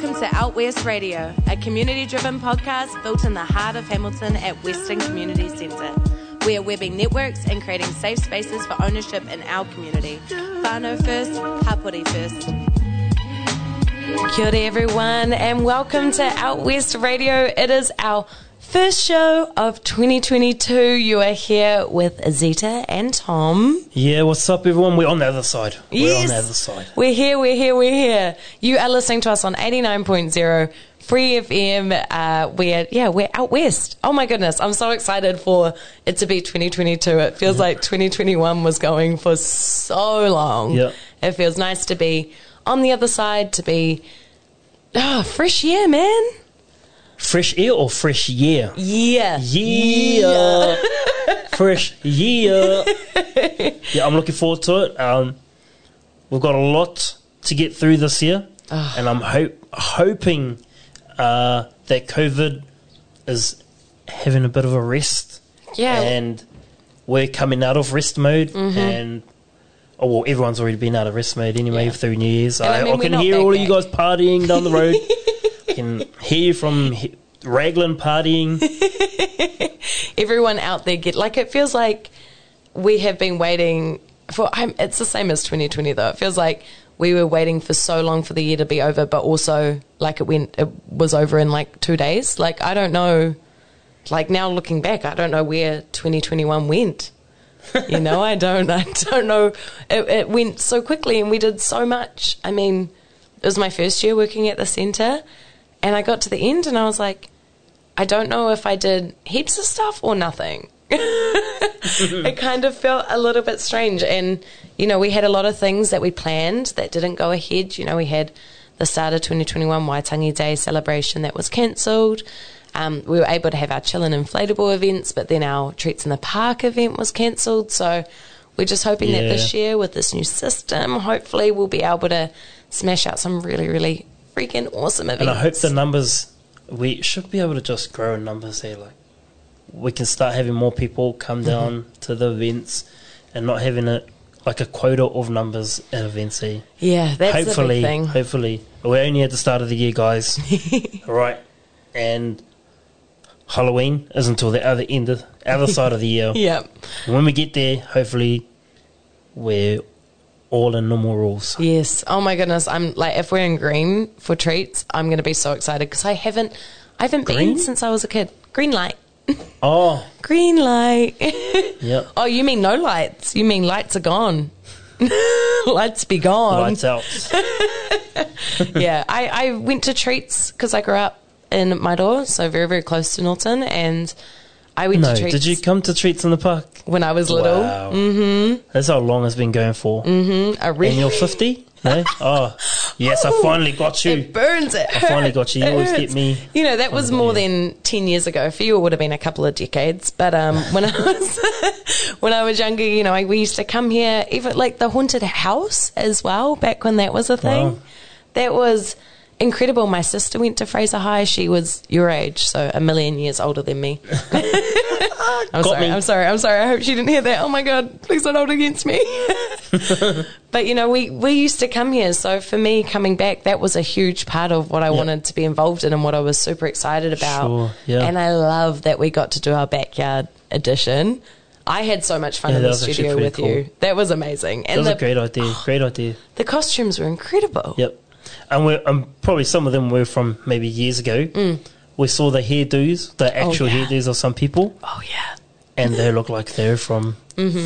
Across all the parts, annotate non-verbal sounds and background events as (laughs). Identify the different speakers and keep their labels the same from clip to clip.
Speaker 1: Welcome to Out West Radio, a community driven podcast built in the heart of Hamilton at Western Community Centre. We are webbing networks and creating safe spaces for ownership in our community. Whānau first, Hapori first. Kia ora everyone and welcome to Out West Radio. It is our first show of 2022. You are here with Zeta and Tom.
Speaker 2: Yeah, what's up, everyone? We're on the other side. Yes. We're on the other side.
Speaker 1: We're here, we're here, we're here. You are listening to us on 89.0 Free FM. Uh, we're, yeah, we're out west. Oh my goodness. I'm so excited for it to be 2022. It feels like 2021 was going for so long.
Speaker 2: Yeah.
Speaker 1: It feels nice to be on the other side, to be, ah, fresh year, man.
Speaker 2: Fresh air or fresh year?
Speaker 1: Yeah.
Speaker 2: Yeah. fresh year. yeah, I'm looking forward to it. Um, we've got a lot to get through this year,
Speaker 1: Ah.
Speaker 2: and I'm hope hoping uh, that COVID is having a bit of a rest.
Speaker 1: Yeah.
Speaker 2: and we're coming out of rest mode,
Speaker 1: Mm-hmm.
Speaker 2: and oh well, everyone's already been out of rest mode anyway
Speaker 1: Yeah.
Speaker 2: through New Year's.
Speaker 1: I
Speaker 2: I,
Speaker 1: mean,
Speaker 2: I can hear
Speaker 1: back
Speaker 2: all of you guys partying down the road. (laughs) Can hear from Raglan partying. (laughs)
Speaker 1: everyone out there get like it feels like we have been waiting for I'm, it's the same as 2020 though. It feels like we were waiting for so long for the year to be over but also like it went it was over in like two days. Like i don't know like now looking back i don't know where 2021 went. You know i don't i don't know. It, it went so quickly and we did so much. I mean it was my first year working at the center and i got to the end and i was like I don't know if I did heaps of stuff or nothing. (laughs) it kind of felt a little bit strange. And, you know, we had a lot of things that we planned that didn't go ahead. You know, we had the start of 2021 Waitangi Day celebration that was cancelled. Um, we were able to have our chill and inflatable events, but then our Treats in the Park event was cancelled. So we're just hoping that this year, with this new system, hopefully we'll be able to smash out some really, really freaking awesome events.
Speaker 2: and I hope the numbers we should be able to just grow in numbers here. Like we can start having more people come mm-hmm. down to the events and not having it like a quota of numbers at events. here.
Speaker 1: Yeah, that's
Speaker 2: hopefully,
Speaker 1: the big thing.
Speaker 2: hopefully, we're only at the start of the year, guys. (laughs) All right, and Halloween is until the other end, of, other side of the year. (laughs)
Speaker 1: Yeah.
Speaker 2: When we get there, hopefully, we're all in normal rules.
Speaker 1: Yes. Oh my goodness. I'm like, if we're in green for treats, I'm going to be so excited because I haven't, I haven't
Speaker 2: Green?
Speaker 1: been since I was a kid. Green light. (laughs)
Speaker 2: Oh,
Speaker 1: Green light. (laughs)
Speaker 2: yeah,
Speaker 1: oh, you mean no lights? You mean lights are gone? (laughs) lights be gone.
Speaker 2: lights out.
Speaker 1: yeah. I, I went to treats because I grew up in Maeroa, so very, very close to Nawton. And I went
Speaker 2: No,
Speaker 1: to treats
Speaker 2: did you come to treats in the park?
Speaker 1: when I was little.
Speaker 2: Wow. Mm-hmm. That's how long it's been going for. Mm-hmm.
Speaker 1: I
Speaker 2: And
Speaker 1: really,
Speaker 2: you're 50? No? Oh, yes, I (laughs) finally got you.
Speaker 1: It burns. It
Speaker 2: I finally got you. You
Speaker 1: it
Speaker 2: always
Speaker 1: hurts.
Speaker 2: get me.
Speaker 1: You know that was more than ten years ago. For you, it would have been a couple of decades. But um, (laughs) when I was (laughs) when I was younger, you know, I, we used to come here, even like the haunted house as well. Back when that was a thing,
Speaker 2: Wow.
Speaker 1: that was incredible. My sister went to Fraser High. She was your age, so a million years older than me. (laughs) I'm
Speaker 2: Got
Speaker 1: sorry.
Speaker 2: me.
Speaker 1: I'm sorry. I'm sorry. I hope she didn't hear that. Oh my god! Please don't hold against me. (laughs) but you know, we we used to come here. So for me, coming back, that was a huge part of what I wanted to be involved in and what I was super excited about.
Speaker 2: Sure, yeah.
Speaker 1: And I love that we got to do our backyard edition. I had so much fun
Speaker 2: Yeah,
Speaker 1: in the studio with
Speaker 2: cool.
Speaker 1: you. That was amazing.
Speaker 2: That
Speaker 1: And
Speaker 2: was
Speaker 1: the,
Speaker 2: a great idea. Great idea. (gasps)
Speaker 1: the costumes were incredible.
Speaker 2: Yep. And we're um, probably some of them were from maybe years ago. We saw the hairdos, the actual
Speaker 1: Mm. Oh, yeah.
Speaker 2: hairdos of some people,
Speaker 1: Oh yeah.
Speaker 2: and they look like they're from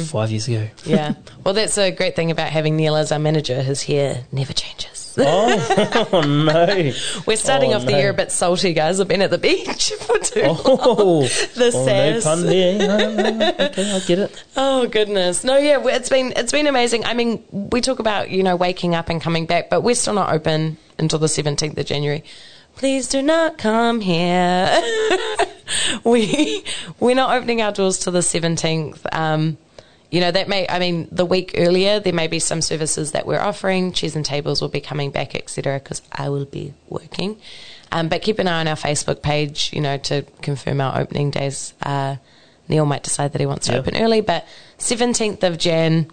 Speaker 2: five years ago.
Speaker 1: Yeah. Well, that's a great thing about having Neil as our manager. His hair never changes.
Speaker 2: Oh, (laughs) oh no!
Speaker 1: We're starting
Speaker 2: Oh,
Speaker 1: off the year a bit salty, guys. I've been at the beach (laughs) for too long.
Speaker 2: Oh,
Speaker 1: The (laughs)
Speaker 2: oh, no pun there. No, no, no. Okay, I get it.
Speaker 1: Oh goodness. No, yeah, it's been it's been amazing. I mean, we talk about, you know, waking up and coming back, but we're still not open until the 17th of January. Please do not come here. we we're not opening our doors till the 17th. Um you know, that may, I mean, the week earlier, there may be some services that we're offering. Cheese and tables will be coming back, etc., because I will be working. Um, but keep an eye on our Facebook page, you know, to confirm our opening days. Uh, Neil might decide that he wants to
Speaker 2: Yeah.
Speaker 1: open early, but 17th of Jan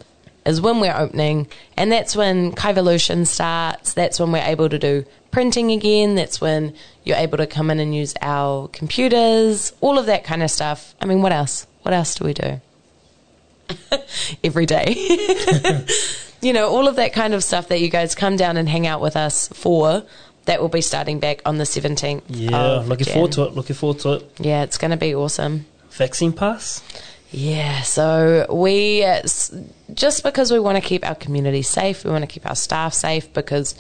Speaker 1: is when we're opening, and that's when Kaivolution starts. That's when we're able to do printing again. That's when you're able to come in and use our computers, all of that kind of stuff. I mean, what else? What else do we do? (laughs) Every day. (laughs) you know, all of that kind of stuff that you guys come down and hang out with us for. That will be starting back on the 17th.
Speaker 2: Yeah, looking
Speaker 1: Jan.
Speaker 2: forward to it. Looking forward to it.
Speaker 1: Yeah, it's going to be awesome.
Speaker 2: Vaccine pass.
Speaker 1: Yeah, so we just because we want to keep our community safe, we want to keep our staff safe because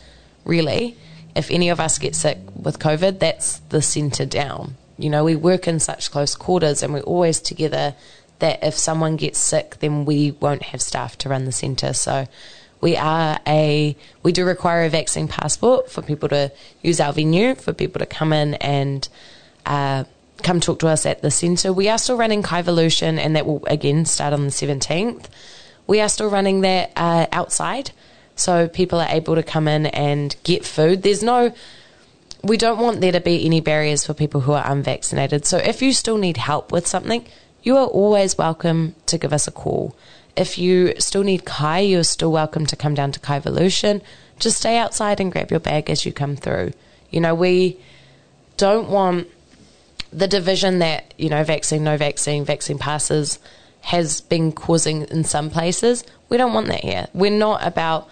Speaker 1: really, if any of us get sick with COVID, that's the centre down. You know, we work in such close quarters and we're always together that if someone gets sick, then we won't have staff to run the centre. So we are a we do require a vaccine passport for people to use our venue, for people to come in and uh, come talk to us at the centre. We are still running Kaivolution, and that will again start on the 17th. We are still running that uh, outside, so people are able to come in and get food. There's no, we don't want there to be any barriers for people who are unvaccinated. So if you still need help with something, you are always welcome to give us a call. If you still need Kai, you're still welcome to come down to Kaivolution. Just stay outside and grab your bag as you come through. You know, we don't want the division that you know vaccine no vaccine vaccine passes has been causing in some places we don't want that here we're not about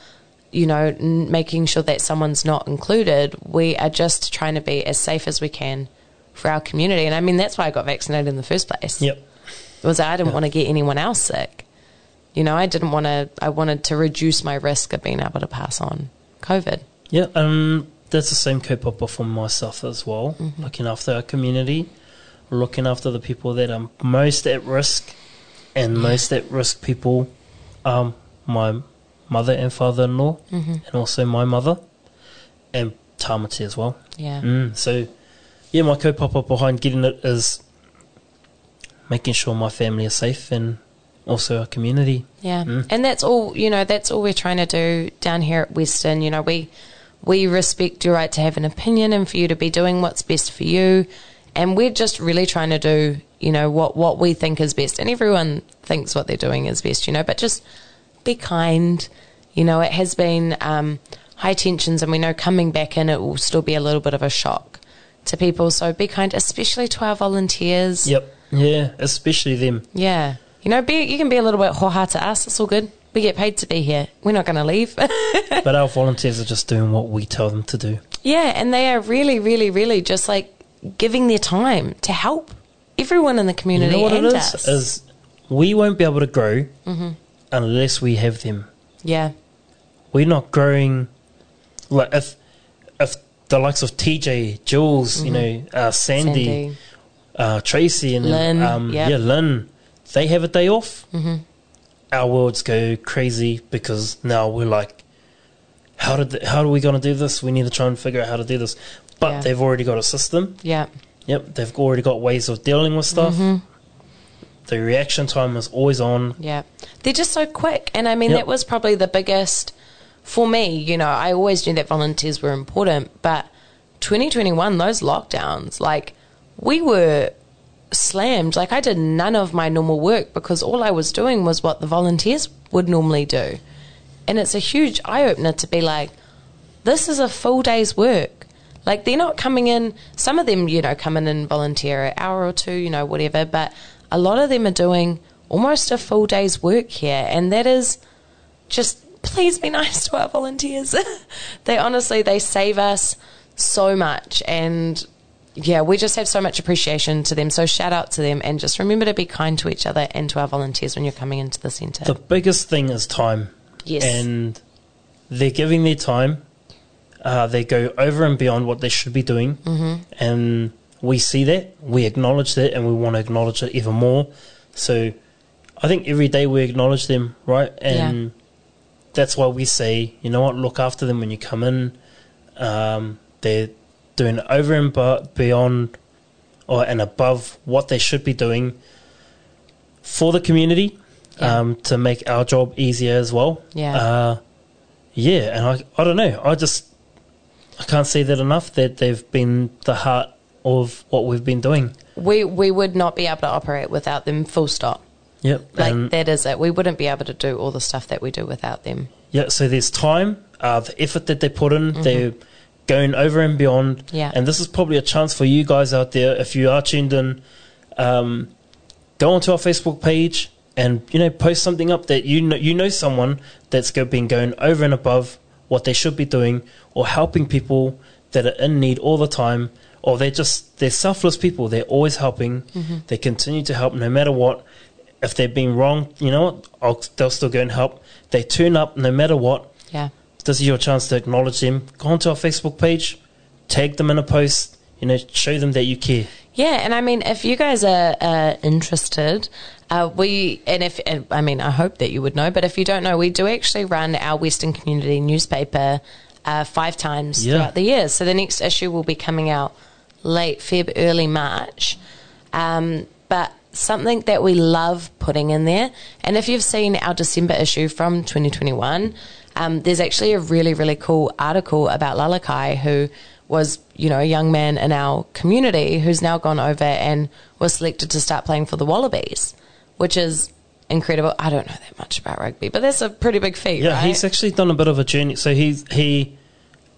Speaker 1: you know making sure that someone's not included we are just trying to be as safe as we can for our community and i mean that's why i got vaccinated in the first place
Speaker 2: Yep.
Speaker 1: Was i didn't want to get anyone else sick. You know i didn't want to i wanted to reduce my risk of being able to pass on covid.
Speaker 2: Yeah, um, that's the same kaupapa for myself as well. Looking after our community, looking after the people that are most at risk, and most at risk people, um, my mother and father-in-law, and also my mother, and Tamati as well.
Speaker 1: yeah.
Speaker 2: Mm, so, yeah, my kaupapa behind getting it is making sure my family is safe and also our community.
Speaker 1: Yeah, and that's all. You know, that's all we're trying to do down here at Western. You know, we we respect your right to have an opinion and for you to be doing what's best for you, and we're just really trying to do. You know what what we think is best, and everyone thinks what they're doing is best. You know, but just be kind. You know, it has been um, high tensions, and we know coming back in it will still be a little bit of a shock to people. So be kind, especially to our volunteers.
Speaker 2: Yep. Yeah, especially them.
Speaker 1: Yeah. You know, be you can be a little bit hoha to us. It's all good. We get paid to be here. We're not going to leave. (laughs)
Speaker 2: but our volunteers are just doing what we tell them to do.
Speaker 1: yeah, and they are really, really, really just like giving their time to help everyone in the
Speaker 2: You
Speaker 1: community
Speaker 2: know what
Speaker 1: and
Speaker 2: it is?
Speaker 1: us.
Speaker 2: Is we won't be able to grow unless we have them.
Speaker 1: yeah,
Speaker 2: We're not growing like if if the likes of TJ, Jules, you know, uh, Sandy,
Speaker 1: Sandy.
Speaker 2: Uh, Tracy, and
Speaker 1: Lynn,
Speaker 2: um,
Speaker 1: yep.
Speaker 2: yeah, Lynn, they have a day off. Mm-hmm. Our worlds go crazy because now we're like, how did the, how are we going to do this? We need to try and figure out how to do this. But
Speaker 1: Yeah.
Speaker 2: they've already got a system.
Speaker 1: Yeah.
Speaker 2: Yep, they've already got ways of dealing with stuff.
Speaker 1: Mm-hmm.
Speaker 2: The reaction time is always on.
Speaker 1: Yeah. They're just so quick. And I mean,
Speaker 2: Yep.
Speaker 1: that was probably the biggest for me. You know, I always knew that volunteers were important, but 2021, those lockdowns, like, we were slammed. Like, I did none of my normal work because all I was doing was what the volunteers would normally do. And it's a huge eye opener to be like, this is a full day's work. Like they're not coming in. Some of them, you know, come in and volunteer an hour or two, you know, whatever. But a lot of them are doing almost a full day's work here, and that is just please be nice to our volunteers. (laughs) they honestly they save us so much, and yeah, we just have so much appreciation to them. So shout out to them and just remember to be kind to each other and to our volunteers when you're coming into the centre.
Speaker 2: The biggest thing is time.
Speaker 1: Yes.
Speaker 2: And they're giving their time. Uh, they go over and beyond what they should be doing. Mm-hmm. And we see that, we acknowledge that, and we want to acknowledge it even more. So I think every day we acknowledge them, right? And
Speaker 1: Yeah.
Speaker 2: that's why we say, you know what, look after them when you come in. Um, they're doing over and beyond or and above what they should be doing for the community
Speaker 1: Yeah.
Speaker 2: um, to make our job easier as well.
Speaker 1: Yeah.
Speaker 2: Uh, yeah, and I, I don't know. I just I can't say that enough that they've been the heart of what we've been doing.
Speaker 1: we we would not be able to operate without them. Full stop.
Speaker 2: Yep.
Speaker 1: Like that is it. We wouldn't be able to do all the stuff that we do without them.
Speaker 2: Yeah, so there's time, uh, the effort that they put in, they're going over and beyond.
Speaker 1: Mm-hmm. Yeah.
Speaker 2: And this is probably a chance for you guys out there, if you are tuned in, um, go onto our Facebook page and, you know, post something up that you know, you know someone that's been going over and above what they should be doing or helping people that are in need all the time or they're just, they're selfless people. They're always helping. They continue to help no matter what. If they've been wrong, you know what? I'll, they'll still go and help. They turn up no matter what.
Speaker 1: Yeah.
Speaker 2: This is your chance to acknowledge them. Go onto our Facebook page, tag them in a post, you know, show them that you care.
Speaker 1: Yeah, and I mean, if you guys are uh, interested, uh, we and if and, I mean, I hope that you would know, but if you don't know, we do actually run our Western Community newspaper uh, five times
Speaker 2: Yeah.
Speaker 1: throughout the year. So the next issue will be coming out late Feb, early March. Um, but something that we love putting in there, and if you've seen our December issue from 2021, um, there's actually a really, really cool article about Lalakai, who was, you know, a young man in our community who's now gone over and was selected to start playing for the Wallabies, which is incredible. I don't know that much about rugby, but that's a pretty big feat,
Speaker 2: Yeah,
Speaker 1: right?
Speaker 2: he's actually done a bit of a journey. So he's he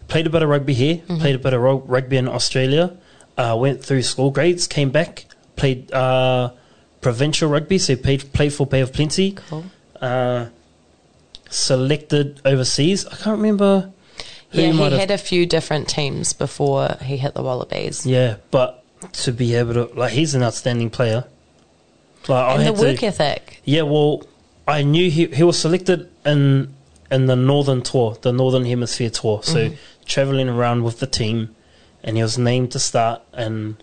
Speaker 2: played a bit of rugby here,
Speaker 1: Mm-hmm.
Speaker 2: played a bit of rugby in Australia, uh, went through school grades, came back, played uh, provincial rugby, so he played, played for Bay of Plenty.
Speaker 1: cool.
Speaker 2: Uh, selected overseas. I can't remember.
Speaker 1: Yeah, he had a few different teams before he hit the Wallabies.
Speaker 2: Yeah, but to be able to like, he's an outstanding player. Like, I
Speaker 1: and the
Speaker 2: had to-
Speaker 1: work ethic.
Speaker 2: Yeah, well, I knew he he was selected in in the northern tour, the northern hemisphere tour. So
Speaker 1: Mm-hmm.
Speaker 2: traveling around with the team, and he was named to start. And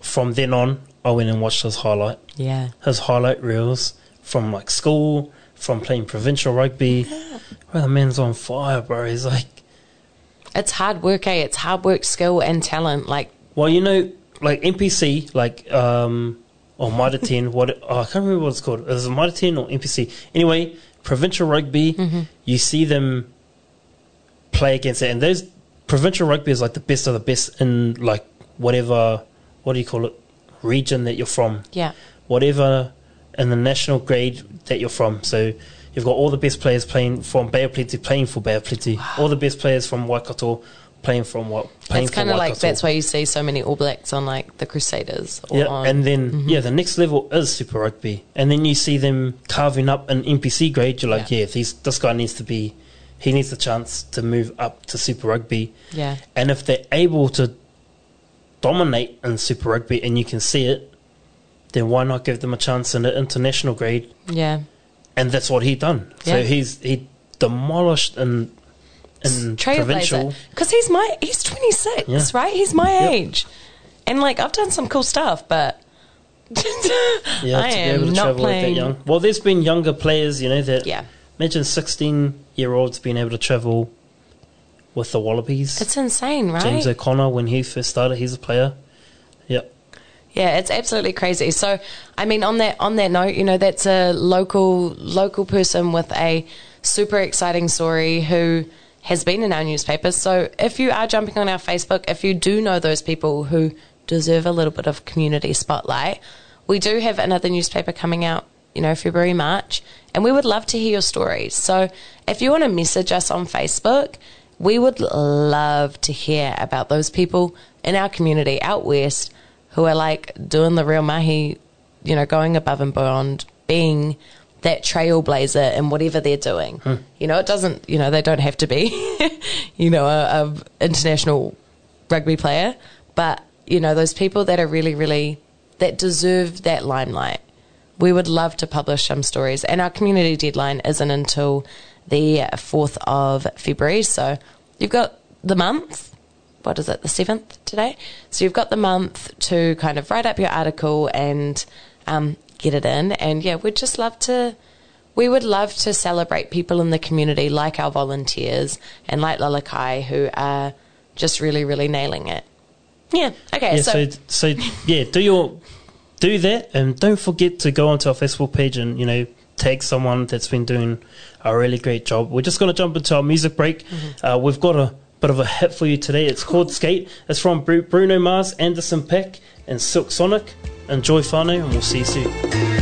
Speaker 2: from then on, I went and watched his highlight,
Speaker 1: Yeah.
Speaker 2: his highlight reels from like school, from playing provincial rugby. Well, the man's on fire, bro. He's like,
Speaker 1: It's hard work, eh? It's hard work, skill, and talent. Like,
Speaker 2: well, you know, like NPC, like um, or Mitre (laughs) 10, what oh, I can't remember what it's called. Is it Mitre 10 or NPC? Anyway, provincial rugby, you see them play against it, and those provincial rugby is like the best of the best in like whatever, what do you call it, region that you're from,
Speaker 1: yeah.
Speaker 2: whatever in the national grade that you're from. So you've got all the best players playing from Bay of playing for Bay of Plenty, all the best players from Waikato playing from what playing
Speaker 1: It's kind of like that's why you see so many All Blacks on like the Crusaders. Or
Speaker 2: Yeah,
Speaker 1: on,
Speaker 2: and then
Speaker 1: Mm-hmm.
Speaker 2: yeah, the next level is Super Rugby, and then you see them carving up an NPC grade. You're like,
Speaker 1: Yeah.
Speaker 2: yeah, these, this guy needs to be, he needs a chance to move up to Super Rugby.
Speaker 1: yeah,
Speaker 2: And if they're able to dominate in Super Rugby, and you can see it, then why not give them a chance in the international grade?
Speaker 1: yeah.
Speaker 2: And that's what he done.
Speaker 1: Yeah.
Speaker 2: So he's he demolished in in provincial.
Speaker 1: Because he's my, he's 26,
Speaker 2: Yeah.
Speaker 1: right? He's my
Speaker 2: Yep.
Speaker 1: age. And like, I've done some cool stuff, but (laughs)
Speaker 2: Yeah,
Speaker 1: I
Speaker 2: to be able to travel
Speaker 1: playing.
Speaker 2: at that young. Well, there's been younger players, you know, that
Speaker 1: Yeah.
Speaker 2: imagine 16 year olds being able to travel with the Wallabies.
Speaker 1: It's insane, right?
Speaker 2: James O'Connor, when he first started, he's a player. Yep.
Speaker 1: Yeah, it's absolutely crazy. So, I mean, on that on that note, you know, that's a local local person with a super exciting story who has been in our newspapers. So, if you are jumping on our Facebook, if you do know those people who deserve a little bit of community spotlight, we do have another newspaper coming out, you know, February March, and we would love to hear your stories. So, if you want to message us on Facebook, we would love to hear about those people in our community out west who are like doing the real mahi, you know, going above and beyond, being that trailblazer in whatever they're doing. Hmm. You know, it doesn't, you know, they don't have to be, (laughs) you know, a, a international rugby player, but you know those people that are really, really that deserve that limelight. We would love to publish some stories, and our community deadline isn't until the fourth of February. So you've got the month. What is it? The seventh today. So you've got the month to kind of write up your article and um, get it in. And yeah, we'd just love to. We would love to celebrate people in the community like our volunteers and like Lalakai who are just really, really nailing it. Yeah. Okay.
Speaker 3: Yeah,
Speaker 1: so,
Speaker 3: so, so yeah, do your do that, and don't forget to go onto our Facebook page and you know tag someone that's been doing a really great job. We're just going to jump into our music break.
Speaker 1: Mm-hmm.
Speaker 3: Uh, we've got a bit of a hit for you today. It's called Skate. It's from Bruno Mars, Anderson Paak, and Silk Sonic. Enjoy whānau, and we'll see you soon.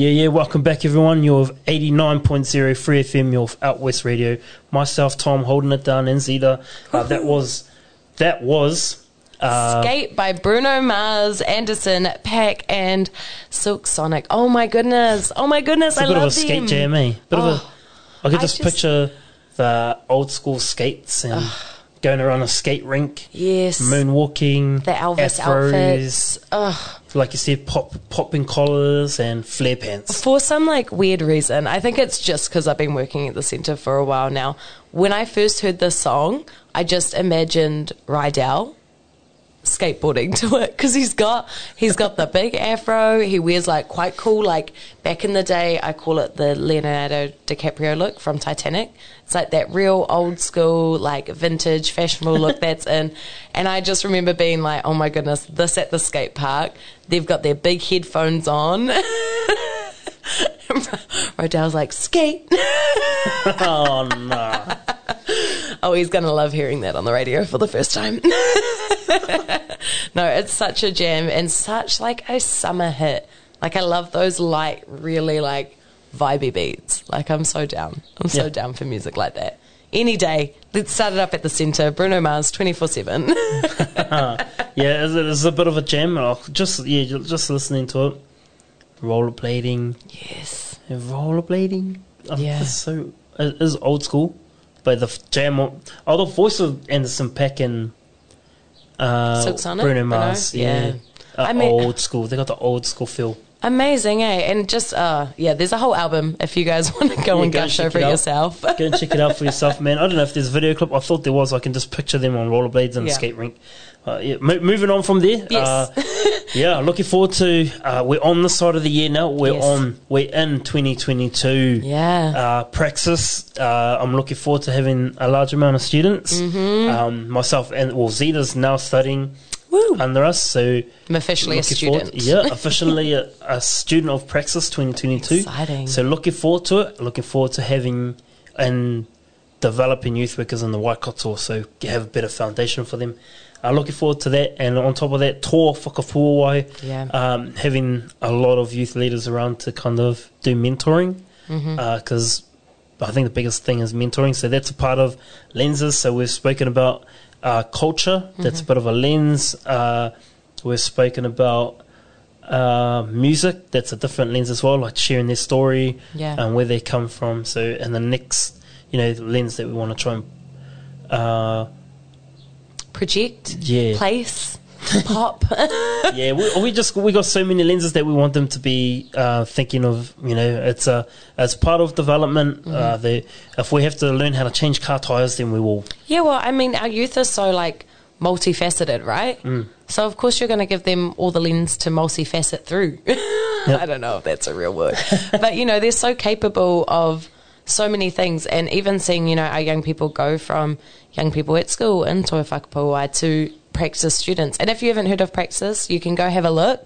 Speaker 3: Yeah, yeah, welcome back everyone. You're with 89.0 Free FM, you're Out West Radio. Myself, Tom, holding it down in Zeta. Uh, that (laughs) was, that was, uh,
Speaker 1: Skate by Bruno Mars, Anderson, Paak, and Silk Sonic. Oh my goodness! Oh my goodness!
Speaker 3: it's a
Speaker 1: I
Speaker 3: bit of a skate
Speaker 1: them.
Speaker 3: jam, eh? Bit of
Speaker 1: Oh,
Speaker 3: a, I could
Speaker 1: I
Speaker 3: just,
Speaker 1: just-
Speaker 3: picture the old school skates and going around a skate rink,
Speaker 1: Yes,
Speaker 3: moonwalking,
Speaker 1: the Elvis
Speaker 3: afros,
Speaker 1: outfits. Ugh.
Speaker 3: Like you said, pop, popping collars and flare pants.
Speaker 1: For some like weird reason, I think it's just because I've been working at the centre for a while now. When I first heard this song, I just imagined Rydell skateboarding (laughs) to it because he's got he's got the big afro. He wears like quite cool like back in the day. I call it the Leonardo DiCaprio look from Titanic. It's like that real old school like vintage fashionable look (laughs) that's in. And I just remember being like, oh my goodness, this at the skate park. They've got their big headphones on. (laughs) Rodell's like skate.
Speaker 2: Oh no! (laughs)
Speaker 1: Oh, he's going to love hearing that on the radio for the first time. (laughs) no, it's such a jam and such like a summer hit. Like I love those light, really like vibey beats. Like I'm so down. I'm so
Speaker 2: Yeah.
Speaker 1: down for music like that. Any day, let's start it up at the centre. Bruno Mars, twenty four seven. (laughs)
Speaker 2: Yeah, it's, it's a bit of a jam. I'll Just yeah, just listening to it. Rollerblading,
Speaker 1: Yes.
Speaker 2: rollerblading.
Speaker 1: Yeah.
Speaker 2: that's so it is old school, but the jam. Oh, the voice of Anderson Paak and uh, Bruno
Speaker 1: Bruno?
Speaker 2: Mars.
Speaker 1: Yeah.
Speaker 2: Yeah, Uh,
Speaker 1: I mean-
Speaker 2: old school. They got the old school feel.
Speaker 1: Amazing, eh? And just uh yeah, there's a whole album if you guys (laughs) want to go
Speaker 2: Yeah,
Speaker 1: and
Speaker 2: go
Speaker 1: gush over
Speaker 2: it
Speaker 1: yourself.
Speaker 2: Go and check it out for yourself, man. I don't know if there's a video clip. I thought there was. I can just picture them on rollerblades in
Speaker 1: Yeah.
Speaker 2: the skate rink. Uh, yeah, mo- moving on from there.
Speaker 1: Yes.
Speaker 2: Uh, (laughs) yeah, looking forward to. Uh, we're on the side of the year now. We're
Speaker 1: Yes.
Speaker 2: on. We're in 2022.
Speaker 1: Yeah.
Speaker 2: Uh, Praxis. Uh, I'm looking forward to having a large amount of students.
Speaker 1: Mm-hmm.
Speaker 2: Um, myself and well, Zeta's now studying
Speaker 1: Woo.
Speaker 2: under us, so
Speaker 1: I'm officially a student.
Speaker 2: Forward, yeah, (laughs) officially a, a student of Praxis 2022.
Speaker 1: Exciting.
Speaker 2: So looking forward to it. Looking forward to having and developing youth workers in the Waikato, so have a better foundation for them. Uh, looking forward to that, and on top of that, Toi whakapuawai,
Speaker 1: Yeah.
Speaker 2: um, having a lot of youth leaders around to kind of do mentoring,
Speaker 1: Mm-hmm.
Speaker 2: because I think the biggest thing is mentoring. So that's a part of lenses. So we've spoken about uh, culture. That's
Speaker 1: Mm-hmm.
Speaker 2: a bit of a lens. Uh, we've spoken about uh, music. That's a different lens as well, like sharing their story
Speaker 1: Yeah.
Speaker 2: and where they come from. So, and the next, you know, lens that we want to try and uh,
Speaker 1: Project,
Speaker 2: Yeah.
Speaker 1: place, pop. (laughs)
Speaker 2: yeah, we, we just we got so many lenses that we want them to be uh, thinking of. You know, it's a as part of development. Uh, the if we have to learn how to change car tires, then we will.
Speaker 1: Yeah, well, I mean, our youth is so like multifaceted, right?
Speaker 2: Mm.
Speaker 1: So of course you're going to give them all the lens to multifacet through. (laughs) I don't know if that's a real word, (laughs) but you know they're so capable of so many things, and even seeing you know our young people go from young people at school in Toi Whakapuawai to Praxis students. And if you haven't heard of Praxis, you can go have a look.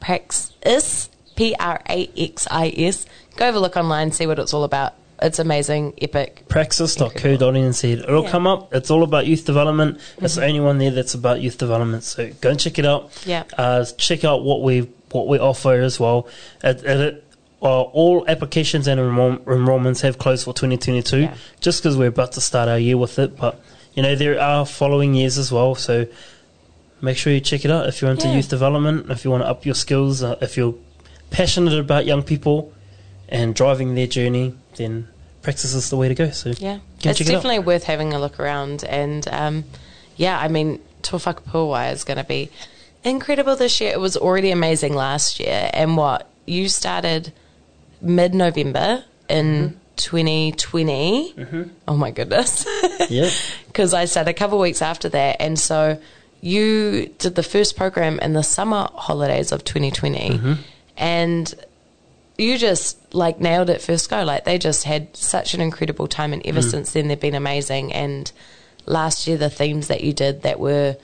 Speaker 1: Praxis, P R A X I S. Go have a look online, see what it's all about. It's amazing, epic.
Speaker 2: Praxis.co.nz. It'll
Speaker 1: Yeah. Mm-hmm.
Speaker 2: come up. It's all about youth development. It's the only one there that's about youth development. So go and check it out.
Speaker 1: Yeah.
Speaker 2: Uh, check out what we what we offer as well. It, it, uh, all applications and enroll- enrollments have closed for 2022,
Speaker 1: Yeah.
Speaker 2: just because we're about to start our year with it. But you know there are following years as well. So make sure you check it out if you're into
Speaker 1: Yeah.
Speaker 2: youth development, if you want to up your skills, uh, if you're passionate about young people and driving their journey, then Praxis is the way to go. So
Speaker 1: Yeah, it's
Speaker 2: check it
Speaker 1: definitely worth having a look around. And um, yeah, I mean, Te Whakapuawai is going to be incredible this year. It was already amazing last year. And what you started mid November in 2020. Mm-hmm. Oh my goodness.
Speaker 2: yeah. (laughs)
Speaker 1: Because I started a couple of weeks after that. And so you did the first program in the summer holidays of 2020. Mm-hmm. And you just like nailed it first go. Like they just had such an incredible time, and ever mm. since then they've been amazing. And last year, the themes that you did that were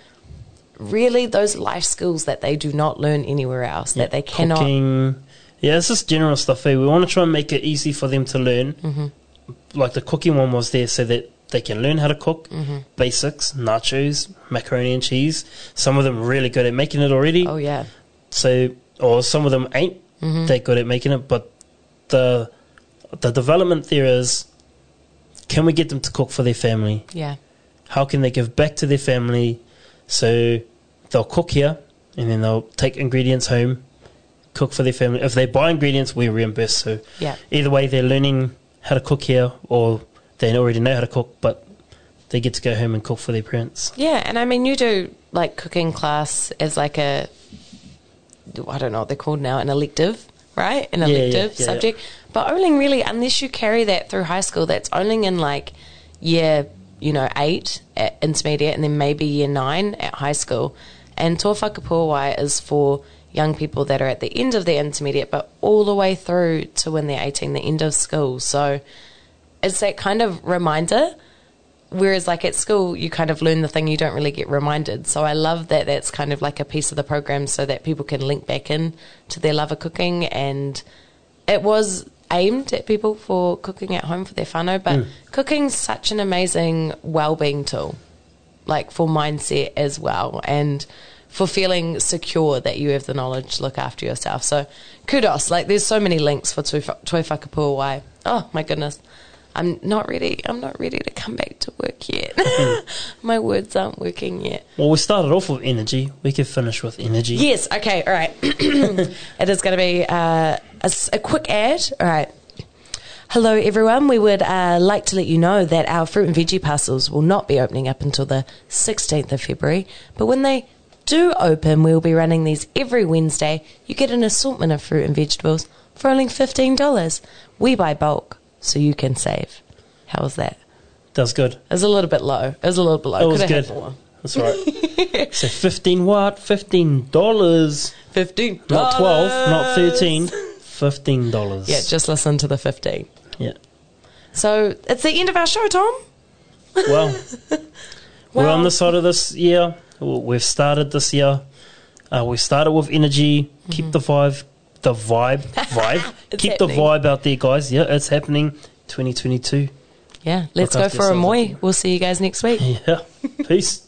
Speaker 1: really those life skills that they do not learn anywhere else, that they cannot.
Speaker 2: Cooking. Yeah, it's just general stuff. Eh? We want to try and make it easy for them to learn. Mm-hmm. Like the cooking one was there so that they can learn how to cook
Speaker 1: Mm-hmm.
Speaker 2: basics, nachos, macaroni and cheese. Some of them really good at making it already.
Speaker 1: Oh yeah,
Speaker 2: So, or some of them ain't
Speaker 1: Mm-hmm.
Speaker 2: that good at making it. But the the development there is, can we get them to cook for their family?
Speaker 1: yeah,
Speaker 2: how can they give back to their family so they'll cook here and then they'll take ingredients home cook for their family if they buy ingredients we reimburse so
Speaker 1: Yeah.
Speaker 2: either way they're learning how to cook here or they already know how to cook but they get to go home and cook for their parents
Speaker 1: yeah. And I mean, you do like cooking class as like a, I don't know what they're called now, an elective, right? An elective
Speaker 2: yeah, yeah.
Speaker 1: subject. But only really, unless you carry that through high school, that's only in like year, you know, eight at intermediate and then maybe year nine at high school. And Tō is for young people that are at the end of their intermediate, but all the way through to when they're 18, the end of school. So it's that kind of reminder. Whereas, like at school, you kind of learn the thing, you don't really get reminded. So I love that that's kind of like a piece of the program so that people can link back in to their love of cooking. And it was aimed at people for cooking at home for their whānau, but mm. cooking's such an amazing well-being tool like for mindset as well and for feeling secure that you have the knowledge to look after yourself. So kudos. Like there's so many links for Toi Wha- Toi Whakapuawai. Oh my goodness. I'm not ready. I'm not ready to come back to work yet. (laughs) my words aren't working yet.
Speaker 2: Well, we started off with energy. We could finish with energy.
Speaker 1: Yes. Okay. All right. (coughs) (coughs) it is going to be uh, a, a quick ad. All right. Hello, everyone. We would uh, like to let you know that our fruit and veggie parcels will not be opening up until the 16th of February. But when they do open, we will be running these every Wednesday. You get an assortment of fruit and vegetables for only $15. We buy bulk, so you can save. How was that?
Speaker 2: That was good.
Speaker 1: It was a little bit low. It was a little bit low.
Speaker 2: It was
Speaker 1: Could
Speaker 2: good. That's right. (laughs) so 15 what? 15 dollars.
Speaker 1: 15
Speaker 2: Not 12, not 13. 15 dollars.
Speaker 1: Yeah, just listen to the 15.
Speaker 2: Yeah.
Speaker 1: So it's the end of our show, Tom.
Speaker 2: Well, (laughs) we're on the side of this year. We've started this year. Uh, we started with energy. Keep the vibe, (laughs) the vibe, vibe.
Speaker 1: Mm-hmm.
Speaker 2: Keep
Speaker 1: happening.
Speaker 2: the vibe out there, guys. Yeah, it's happening. 2022.
Speaker 1: Yeah, let's
Speaker 2: Look
Speaker 1: go for a moi. We'll see you guys next week. (laughs)
Speaker 2: Yeah. Peace.